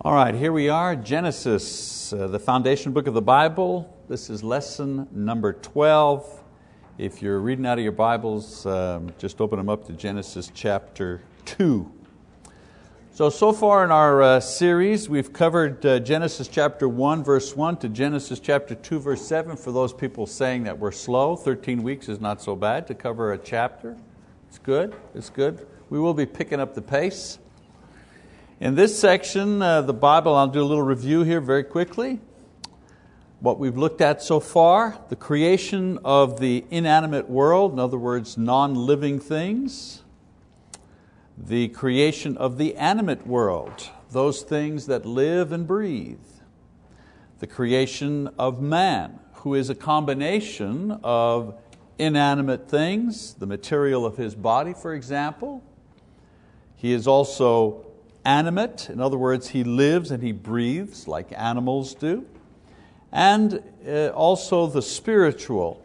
All right, here we are, Genesis, uh, the foundation book of the Bible. This is lesson number 12. If you're reading out of your Bibles, um, just open them up to Genesis chapter 2. So, so far in our uh, series, we've covered uh, Genesis chapter 1, verse 1 to Genesis chapter 2, verse 7. For those people saying that we're slow, 13 weeks is not so bad to cover a chapter. It's good, it's good. We will be picking up the pace. In this section, uh, the Bible, I'll do a little review here very quickly. What we've looked at so far, the creation of the inanimate world, in other words, non living things, the creation of the animate world, those things that live and breathe, the creation of man, who is a combination of inanimate things, the material of his body, for example. He is also animate, in other words, he lives and he breathes like animals do, and uh, also the spiritual.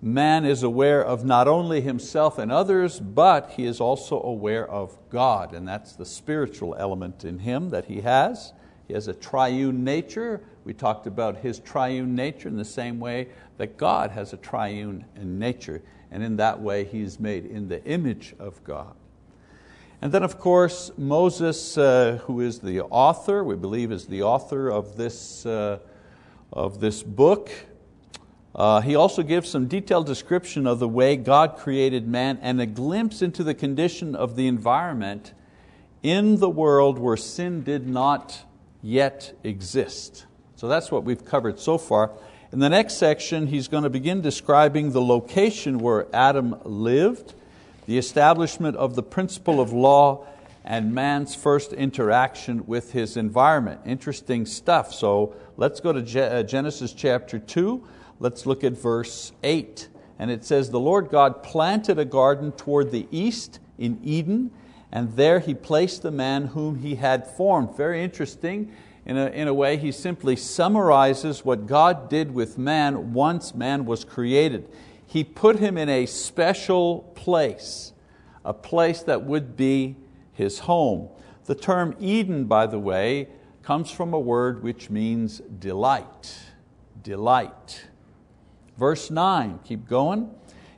Man is aware of not only himself and others, but he is also aware of God, and that's the spiritual element in him that he has. He has a triune nature. We talked about his triune nature in the same way that God has a triune nature, and in that way he is made in the image of God. And then, of course, Moses, uh, who is the author, we believe is the author of this, uh, of this book, uh, he also gives some detailed description of the way God created man and a glimpse into the condition of the environment in the world where sin did not yet exist. So that's what we've covered so far. In the next section, he's going to begin describing the location where Adam lived the establishment of the principle of law and man's first interaction with his environment. Interesting stuff. So let's go to uh, Genesis chapter 2. Let's look at verse 8. And it says, The Lord God planted a garden toward the east in Eden, and there He placed the man whom He had formed. Very interesting. In a, in a way, He simply summarizes what God did with man once man was created. He put him in a special place, a place that would be his home. The term Eden, by the way, comes from a word which means delight. Delight. Verse 9, keep going.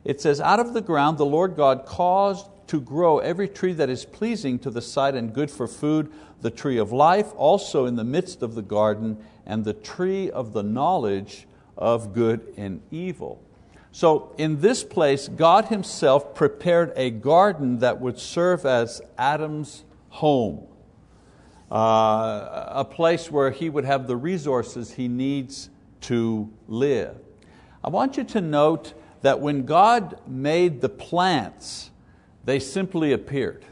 It says, Out of the ground the Lord God caused to grow every tree that is pleasing to the sight and good for food, the tree of life also in the midst of the garden, and the tree of the knowledge of good and evil. So in this place, God Himself prepared a garden that would serve as Adam's home, uh, a place where he would have the resources he needs to live. I want you to note that when God made the plants, they simply appeared.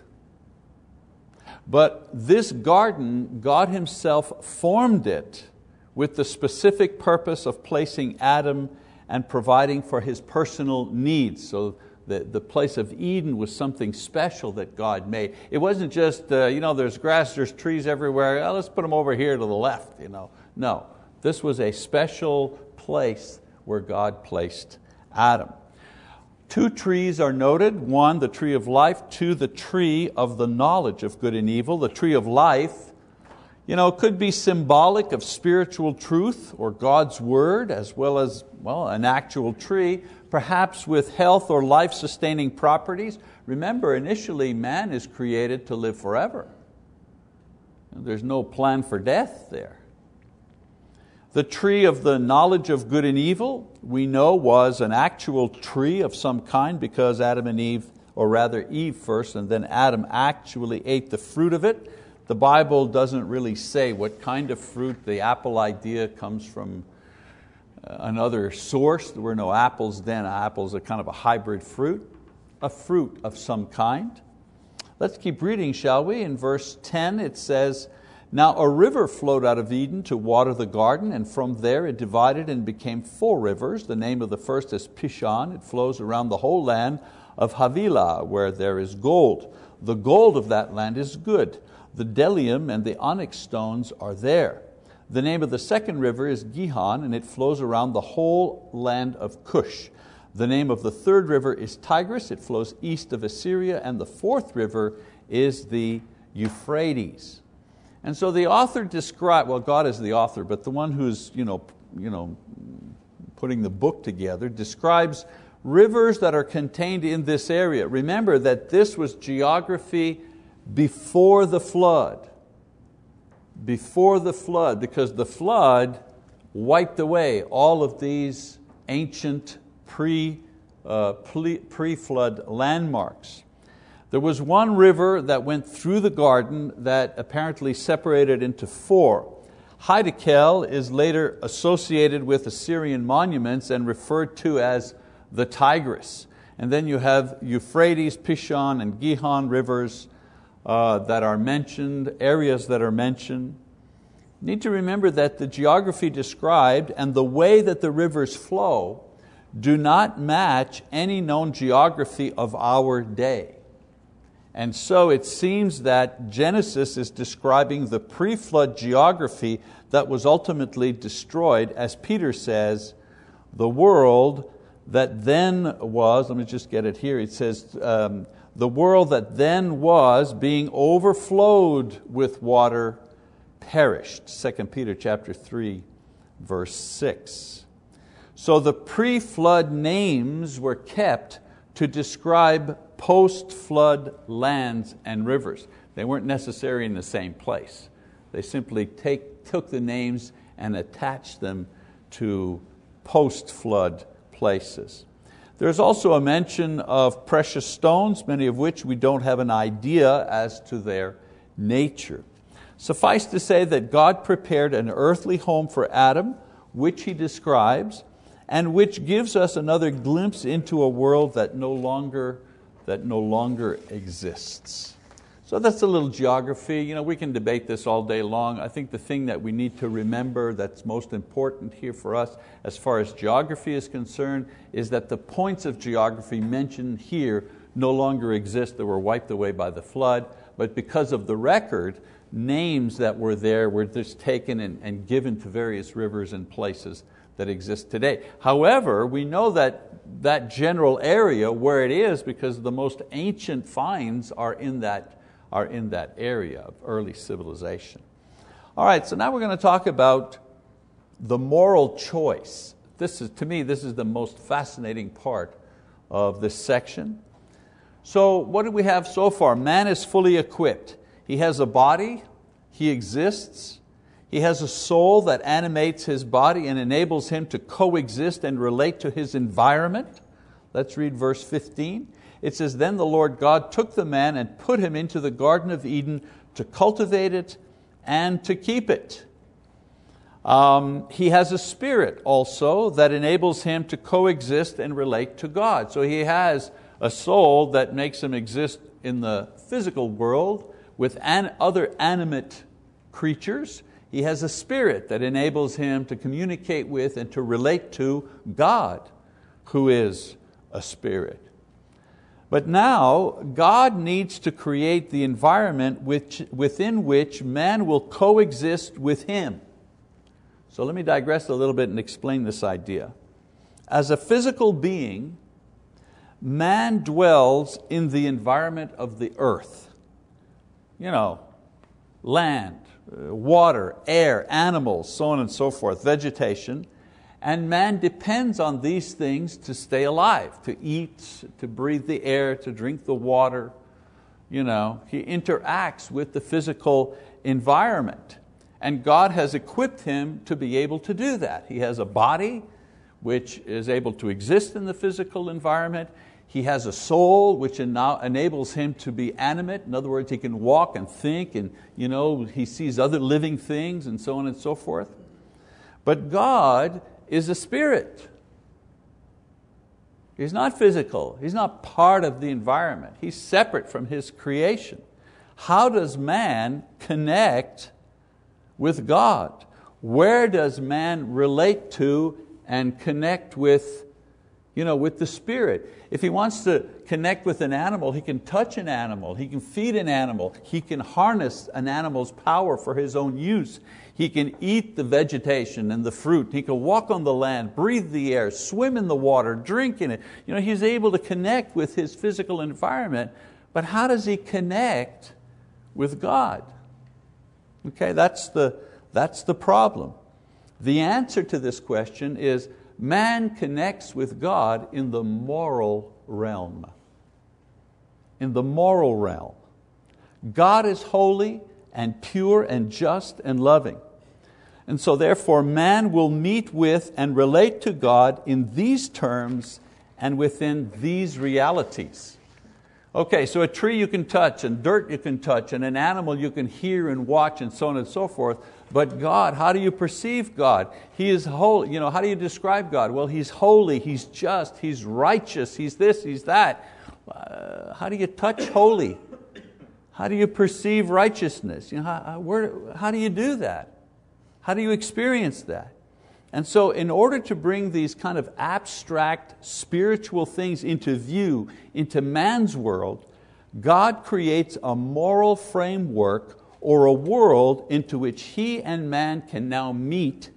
But this garden, God Himself formed it with the specific purpose of placing Adam and providing for his personal needs. So the, the place of Eden was something special that God made. It wasn't just, uh, you know, there's grass, there's trees everywhere, oh, let's put them over here to the left. You know. No, this was a special place where God placed Adam. Two trees are noted one, the tree of life, two, the tree of the knowledge of good and evil. The tree of life you know, it could be symbolic of spiritual truth or God's word, as well as well, an actual tree, perhaps with health or life sustaining properties. Remember, initially, man is created to live forever. There's no plan for death there. The tree of the knowledge of good and evil, we know, was an actual tree of some kind because Adam and Eve, or rather Eve first, and then Adam actually ate the fruit of it. The Bible doesn't really say what kind of fruit. The apple idea comes from uh, another source. There were no apples then. Apples are kind of a hybrid fruit, a fruit of some kind. Let's keep reading, shall we? In verse 10 it says, Now a river flowed out of Eden to water the garden, and from there it divided and became four rivers. The name of the first is Pishon. It flows around the whole land of Havilah, where there is gold. The gold of that land is good. The bdellium and the onyx stones are there. The name of the second river is Gihon, and it flows around the whole land of Cush. The name of the third river is Tigris, it flows east of Assyria, and the fourth river is the Euphrates. And so the author described, well, God is the author, but the one who's you know, you know, putting the book together describes rivers that are contained in this area. Remember that this was geography before the flood. Before the flood, because the flood wiped away all of these ancient pre, uh, pre-flood landmarks. There was one river that went through the garden that apparently separated into four. Hiddekel is later associated with Assyrian monuments and referred to as the Tigris. And then you have Euphrates, Pishon, and Gihon rivers uh, that are mentioned, areas that are mentioned. You need to remember that the geography described and the way that the rivers flow do not match any known geography of our day. And so it seems that Genesis is describing the pre flood geography that was ultimately destroyed, as Peter says, the world that then was, let me just get it here, it says, um, the world that then was being overflowed with water perished. 2 Peter chapter 3, verse 6. So the pre-flood names were kept to describe post-flood lands and rivers. They weren't necessarily in the same place. They simply take, took the names and attached them to post-flood places. There's also a mention of precious stones, many of which we don't have an idea as to their nature. Suffice to say that God prepared an earthly home for Adam, which He describes, and which gives us another glimpse into a world that no longer, that no longer exists. So that's a little geography. You know, we can debate this all day long. I think the thing that we need to remember that's most important here for us as far as geography is concerned is that the points of geography mentioned here no longer exist. They were wiped away by the flood. But because of the record, names that were there were just taken and, and given to various rivers and places that exist today. However, we know that that general area where it is because the most ancient finds are in that are in that area of early civilization. All right, so now we're going to talk about the moral choice. This is, to me, this is the most fascinating part of this section. So, what do we have so far? Man is fully equipped. He has a body, he exists, he has a soul that animates his body and enables him to coexist and relate to his environment. Let's read verse 15. It says, Then the Lord God took the man and put him into the Garden of Eden to cultivate it and to keep it. Um, he has a spirit also that enables him to coexist and relate to God. So he has a soul that makes him exist in the physical world with an, other animate creatures. He has a spirit that enables him to communicate with and to relate to God, who is a spirit. But now, God needs to create the environment which, within which man will coexist with Him. So let me digress a little bit and explain this idea. As a physical being, man dwells in the environment of the earth. You know, land, uh, water, air, animals, so on and so forth, vegetation. And man depends on these things to stay alive, to eat, to breathe the air, to drink the water. You know, he interacts with the physical environment. And God has equipped him to be able to do that. He has a body which is able to exist in the physical environment. He has a soul which enables him to be animate. In other words, he can walk and think and you know, he sees other living things and so on and so forth. But God is a spirit. He's not physical. He's not part of the environment. He's separate from His creation. How does man connect with God? Where does man relate to and connect with, you know, with the Spirit? If he wants to connect with an animal, he can touch an animal, he can feed an animal, he can harness an animal's power for his own use. He can eat the vegetation and the fruit. He can walk on the land, breathe the air, swim in the water, drink in it. You know, he's able to connect with his physical environment, but how does he connect with God? Okay, that's the, that's the problem. The answer to this question is man connects with God in the moral realm. In the moral realm. God is holy and pure and just and loving. And so therefore man will meet with and relate to God in these terms and within these realities. Okay, so a tree you can touch, and dirt you can touch, and an animal you can hear and watch, and so on and so forth. But God, how do you perceive God? He is holy. You know, how do you describe God? Well, He's holy, He's just, He's righteous, He's this, He's that. Uh, how do you touch holy? How do you perceive righteousness? You know, how, where, how do you do that? How do you experience that? And so, in order to bring these kind of abstract spiritual things into view, into man's world, God creates a moral framework or a world into which He and man can now meet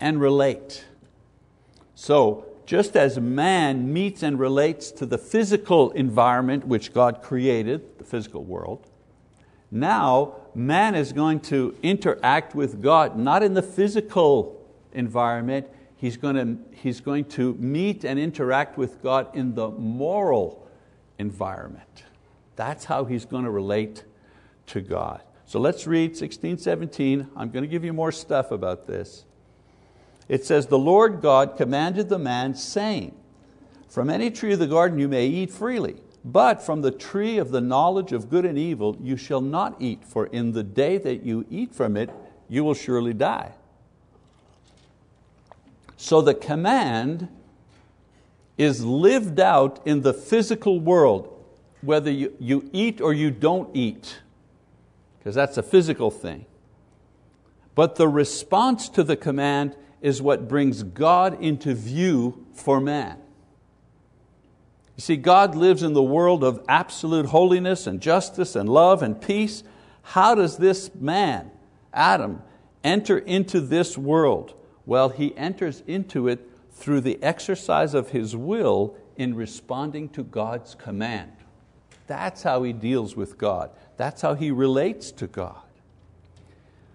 and relate. So, just as man meets and relates to the physical environment which God created, the physical world, now man is going to interact with God, not in the physical environment, he's going, to, he's going to meet and interact with God in the moral environment. That's how he's going to relate to God. So let's read 16, 17. I'm going to give you more stuff about this. It says, The Lord God commanded the man, saying, From any tree of the garden you may eat freely, but from the tree of the knowledge of good and evil you shall not eat, for in the day that you eat from it, you will surely die. So the command is lived out in the physical world, whether you, you eat or you don't eat, because that's a physical thing. But the response to the command is what brings God into view for man. You see, God lives in the world of absolute holiness and justice and love and peace. How does this man, Adam, enter into this world? Well, he enters into it through the exercise of his will in responding to God's command. That's how he deals with God. That's how he relates to God.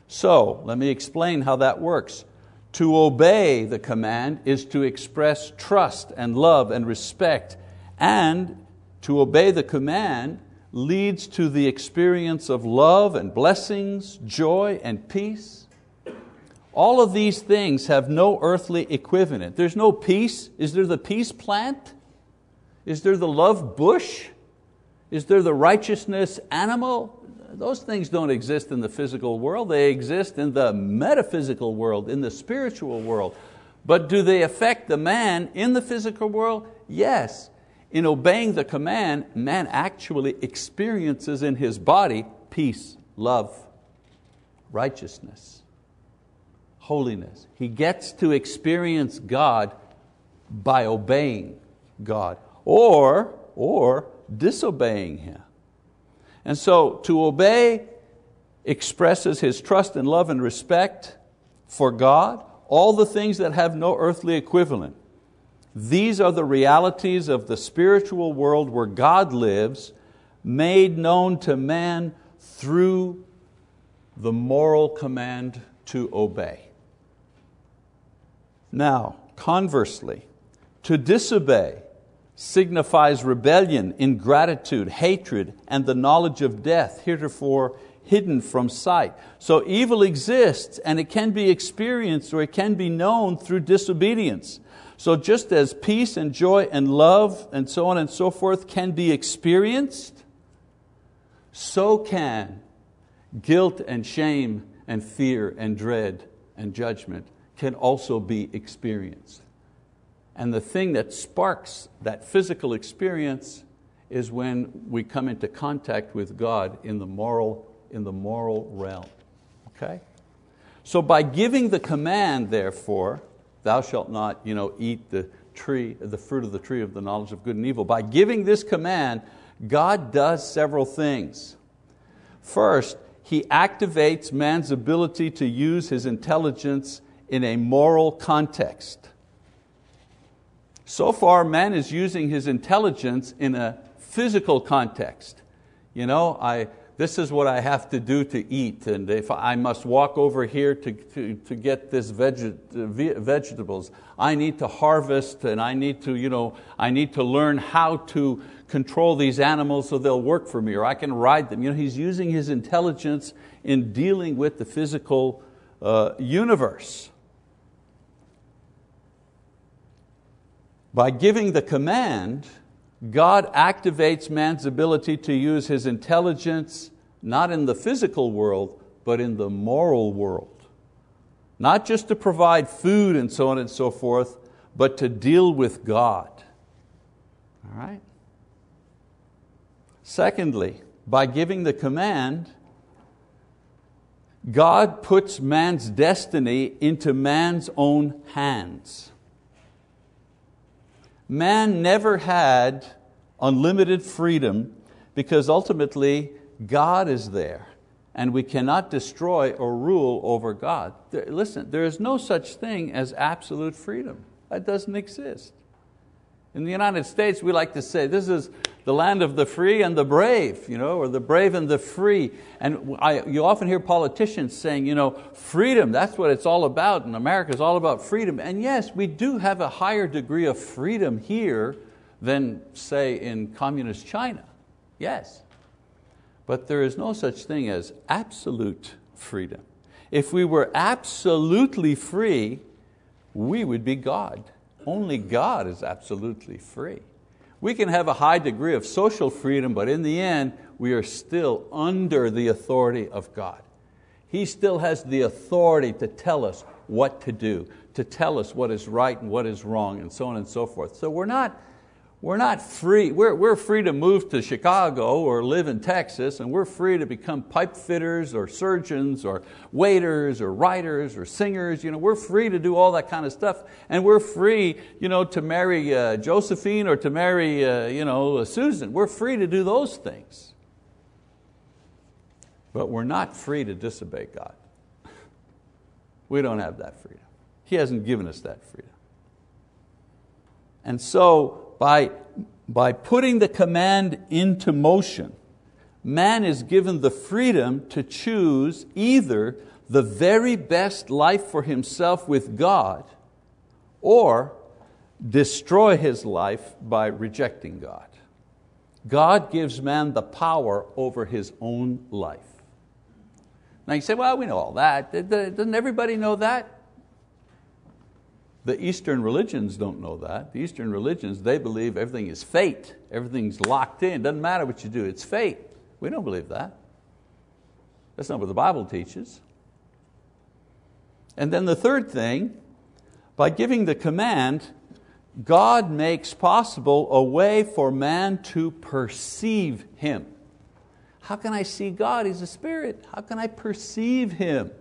So, let me explain how that works. To obey the command is to express trust and love and respect, and to obey the command leads to the experience of love and blessings, joy and peace. All of these things have no earthly equivalent. There's no peace. Is there the peace plant? Is there the love bush? Is there the righteousness animal? Those things don't exist in the physical world. They exist in the metaphysical world, in the spiritual world. But do they affect the man in the physical world? Yes. In obeying the command, man actually experiences in his body peace, love, righteousness holiness. He gets to experience God by obeying God or, or disobeying Him. And so to obey expresses his trust and love and respect for God, all the things that have no earthly equivalent. These are the realities of the spiritual world where God lives, made known to man through the moral command to obey. Now, conversely, to disobey signifies rebellion, ingratitude, hatred, and the knowledge of death, heretofore hidden from sight. So evil exists and it can be experienced or it can be known through disobedience. So just as peace and joy and love and so on and so forth can be experienced, so can guilt and shame and fear and dread and judgment can also be experienced. And the thing that sparks that physical experience is when we come into contact with God in the moral, in the moral realm. Okay? So by giving the command, therefore, thou shalt not you know, eat the tree, the fruit of the tree of the knowledge of good and evil, by giving this command, God does several things. First, He activates man's ability to use his intelligence in a moral context. So far, man is using his intelligence in a physical context. You know, I this is what I have to do to eat, and if I must walk over here to, to, to get this veg, vegetables, I need to harvest and I need to, you know, I need to learn how to control these animals so they'll work for me, or I can ride them. You know, he's using his intelligence in dealing with the physical uh, universe. By giving the command, God activates man's ability to use his intelligence not in the physical world, but in the moral world. Not just to provide food and so on and so forth, but to deal with God. All right? Secondly, by giving the command, God puts man's destiny into man's own hands. Man never had unlimited freedom because ultimately God is there and we cannot destroy or rule over God. There, listen, there is no such thing as absolute freedom. That doesn't exist. In the United States, we like to say this is the land of the free and the brave, you know, or the brave and the free. And I, you often hear politicians saying, you know, freedom, that's what it's all about, and America is all about freedom. And yes, we do have a higher degree of freedom here than, say, in communist China. Yes. But there is no such thing as absolute freedom. If we were absolutely free, we would be God. Only God is absolutely free. We can have a high degree of social freedom, but in the end, we are still under the authority of God. He still has the authority to tell us what to do, to tell us what is right and what is wrong, and so on and so forth. So we're not we're not free, we're, we're free to move to Chicago or live in Texas, and we're free to become pipe fitters or surgeons or waiters or writers or singers. You know, we're free to do all that kind of stuff, and we're free you know, to marry uh, Josephine or to marry uh, you know, Susan. We're free to do those things. But we're not free to disobey God. We don't have that freedom. He hasn't given us that freedom. And so, by, by putting the command into motion, man is given the freedom to choose either the very best life for himself with God or destroy his life by rejecting God. God gives man the power over his own life. Now you say, well, we know all that. Doesn't everybody know that? The Eastern religions don't know that. The Eastern religions, they believe everything is fate. Everything's locked in. Doesn't matter what you do, it's fate. We don't believe that. That's not what the Bible teaches. And then the third thing, by giving the command, God makes possible a way for man to perceive Him. How can I see God? He's a spirit. How can I perceive Him?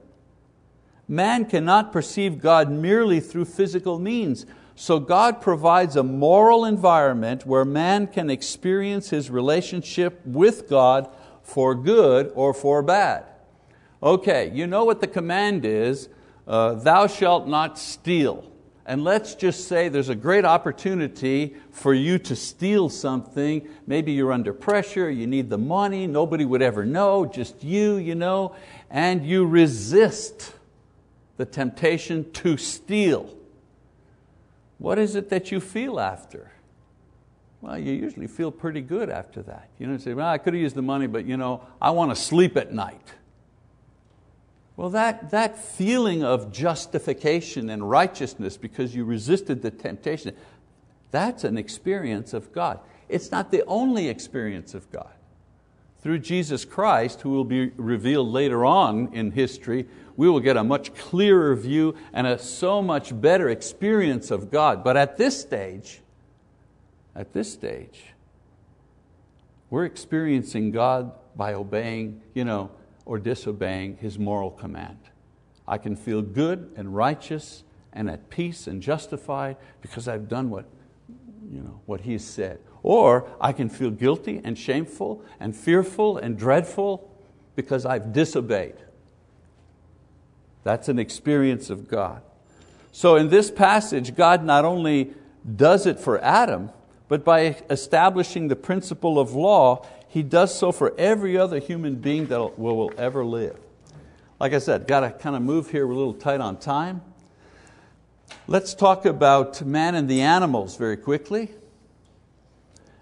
Man cannot perceive God merely through physical means. So God provides a moral environment where man can experience his relationship with God for good or for bad. Okay, you know what the command is, uh, thou shalt not steal. And let's just say there's a great opportunity for you to steal something. Maybe you're under pressure, you need the money, nobody would ever know, just you, you know, and you resist the temptation to steal. What is it that you feel after? Well, you usually feel pretty good after that. You know, you say, well, I could have used the money, but you know, I want to sleep at night. Well, that, that feeling of justification and righteousness because you resisted the temptation, that's an experience of God. It's not the only experience of God. Through Jesus Christ, who will be revealed later on in history, we will get a much clearer view and a so much better experience of God. But at this stage, at this stage, we're experiencing God by obeying you know, or disobeying His moral command. I can feel good and righteous and at peace and justified because I've done what, you know, what He has said. Or I can feel guilty and shameful and fearful and dreadful because I've disobeyed. That's an experience of God. So in this passage, God not only does it for Adam, but by establishing the principle of law, He does so for every other human being that will, ever live. Like I said, got to kind of move here, we're a little tight on time. Let's talk about man and the animals very quickly.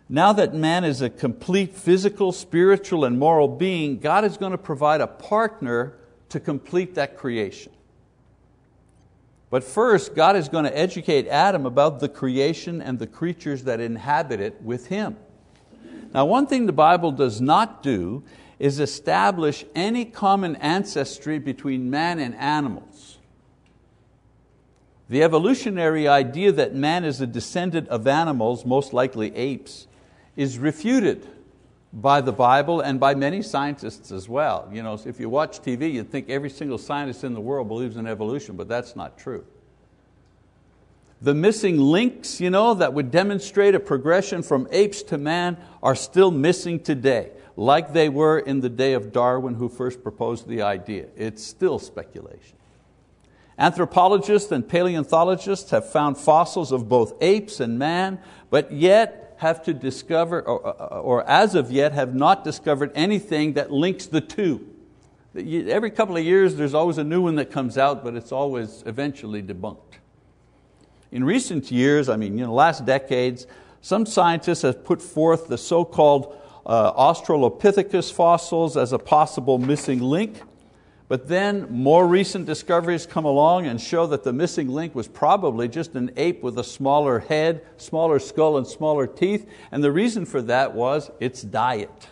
Now that man is a complete physical, spiritual, and moral being, God is going to provide a partner to complete that creation. But first, God is going to educate Adam about the creation and the creatures that inhabit it with him. Now, one thing the Bible does not do is establish any common ancestry between man and animals. The evolutionary idea that man is a descendant of animals, most likely apes, is refuted by the Bible and by many scientists as well. You know, if you watch TV, you'd think every single scientist in the world believes in evolution, but that's not true. The missing links you know, that would demonstrate a progression from apes to man are still missing today, like they were in the day of Darwin who first proposed the idea. It's still speculation. Anthropologists and paleontologists have found fossils of both apes and man, but yet have to discover, or, or as of yet have not discovered anything that links the two. Every couple of years there's always a new one that comes out, but it's always eventually debunked. In recent years, I mean, you know, last decades, some scientists have put forth the so-called uh, Australopithecus fossils as a possible missing link. But then more recent discoveries come along and show that the missing link was probably just an ape with a smaller head, smaller skull, and smaller teeth. And the reason for that was its diet.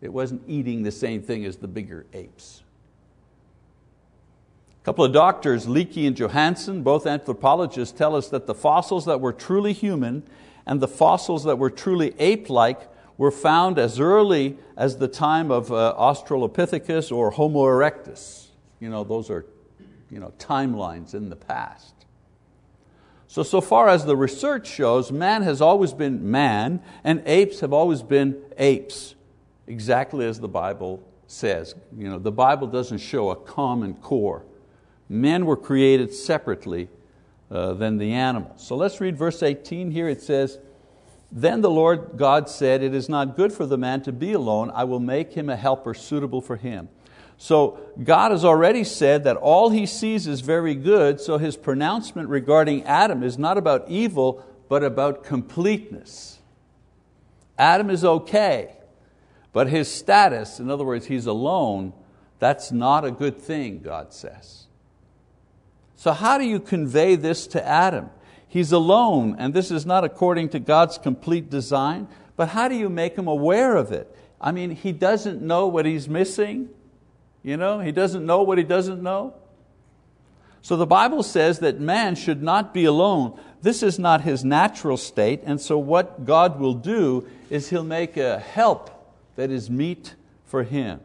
It wasn't eating the same thing as the bigger apes. A couple of doctors, Leakey and Johanson, both anthropologists, tell us that the fossils that were truly human and the fossils that were truly ape-like were found as early as the time of uh, Australopithecus or Homo erectus. You know, those are you know, timelines in the past. So, so far as the research shows, man has always been man and apes have always been apes, exactly as the Bible says. You know, the Bible doesn't show a common core. Men were created separately uh, than the animals. So let's read verse 18 here. It says, then the Lord God said, It is not good for the man to be alone. I will make him a helper suitable for him. So God has already said that all he sees is very good, so his pronouncement regarding Adam is not about evil, but about completeness. Adam is okay, but his status, in other words, he's alone, that's not a good thing, God says. So, how do you convey this to Adam? He's alone, and this is not according to God's complete design, but how do you make him aware of it? I mean, he doesn't know what he's missing. You know, he doesn't know what he doesn't know. So the Bible says that man should not be alone. This is not his natural state, and so what God will do is He'll make a help that is meet for him.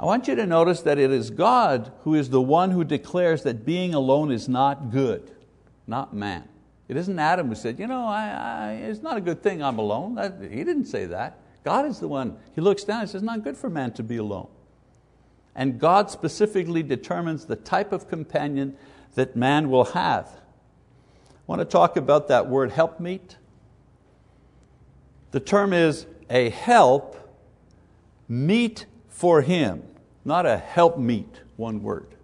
I want you to notice that it is God who is the one who declares that being alone is not good not man. It isn't Adam who said, you know, I, I, it's not a good thing I'm alone. That, he didn't say that. God is the one. He looks down and says, not good for man to be alone. And God specifically determines the type of companion that man will have. I want to talk about that word helpmeet. The term is a help meet for him, not a helpmeet, one word.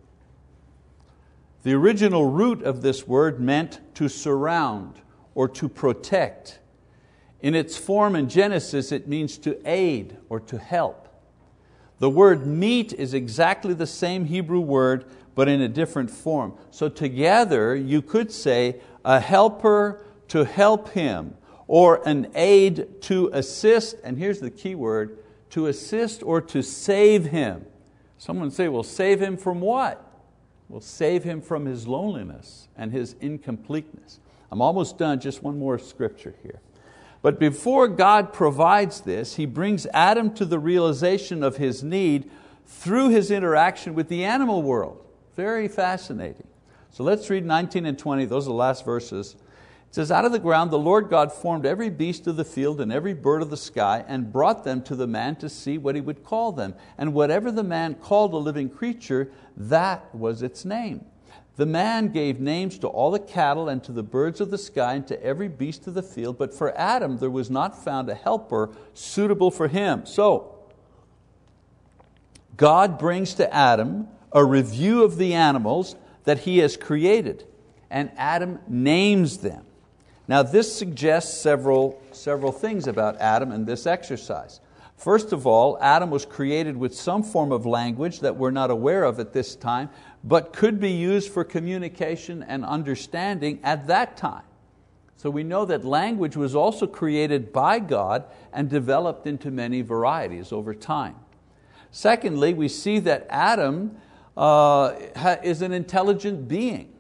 The original root of this word meant to surround or to protect. In its form in Genesis, it means to aid or to help. The word meet is exactly the same Hebrew word, but in a different form. So together, you could say a helper to help him, or an aid to assist, and here's the key word, to assist or to save him. Someone say, well, save him from what? Will save him from his loneliness and his incompleteness. I'm almost done, just one more scripture here. But before God provides this, He brings Adam to the realization of his need through his interaction with the animal world. Very fascinating. So let's read 19 and 20, those are the last verses. It says, Out of the ground the Lord God formed every beast of the field and every bird of the sky and brought them to the man to see what he would call them. And whatever the man called a living creature, that was its name. The man gave names to all the cattle and to the birds of the sky and to every beast of the field, but for Adam there was not found a helper suitable for him. So, God brings to Adam a review of the animals that He has created, and Adam names them. Now, this suggests several, several things about Adam and this exercise. First of all, Adam was created with some form of language that we're not aware of at this time, but could be used for communication and understanding at that time. So we know that language was also created by God and developed into many varieties over time. Secondly, we see that Adam uh, is an intelligent being.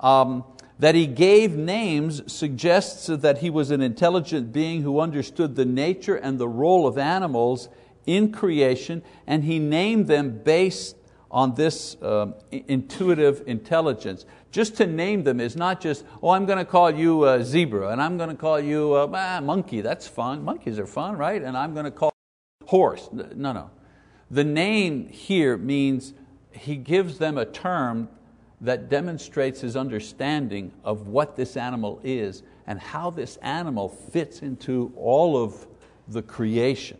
Um, that he gave names suggests that he was an intelligent being who understood the nature and the role of animals in creation, and he named them based on this um, intuitive intelligence. Just to name them is not just, oh, I'm going to call you a zebra, and I'm going to call you a ah, monkey, that's fun. Monkeys are fun, right? And I'm going to call horse. No, no. The name here means he gives them a term that demonstrates his understanding of what this animal is and how this animal fits into all of the creation.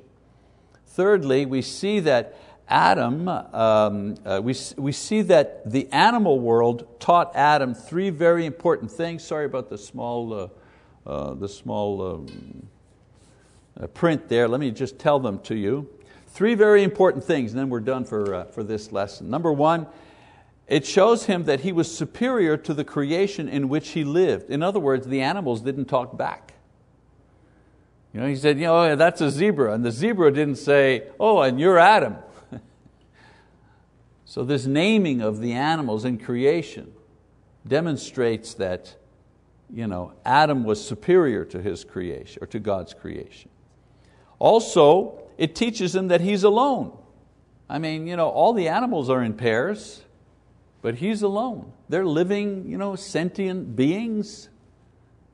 Thirdly, we see that Adam, um, uh, we, we see that the animal world taught Adam three very important things. Sorry about the small, uh, uh, the small um, uh, print there. Let me just tell them to you. Three very important things, and then we're done for, uh, for this lesson. Number one, it shows him that he was superior to the creation in which he lived. In other words, the animals didn't talk back. You know, he said, you know, oh, that's a zebra, and the zebra didn't say, oh, and you're Adam. so this naming of the animals in creation demonstrates that you know, Adam was superior to his creation, or to God's creation. Also, it teaches him that he's alone. I mean, you know, all the animals are in pairs, but he's alone. They're living, you know, sentient beings.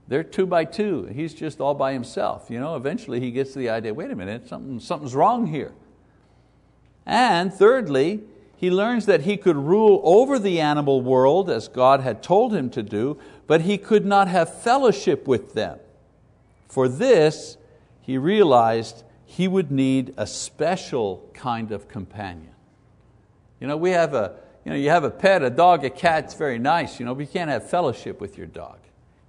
They're two by two. He's just all by himself. You know, eventually he gets the idea, wait a minute, something, something's wrong here. And thirdly, he learns that he could rule over the animal world as God had told him to do, but he could not have fellowship with them. For this, he realized he would need a special kind of companion. You know, we have a, you, know, you have a pet, a dog, a cat, it's very nice, you know, but you can't have fellowship with your dog.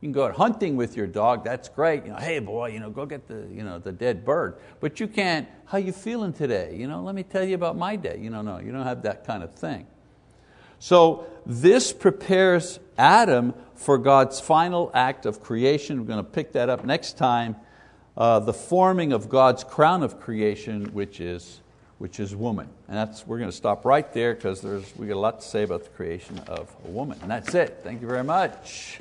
You can go out hunting with your dog, that's great. You know, hey boy, you know, go get the, you know, the dead bird. But you can't, how you feeling today? You know, let me tell you about my day. You know, no, you don't have that kind of thing. So this prepares Adam for God's final act of creation. We're going to pick that up next time uh, the forming of God's crown of creation, which is, which is woman. And that's, we're going to stop right there because we got a lot to say about the creation of a woman. And that's it. Thank you very much.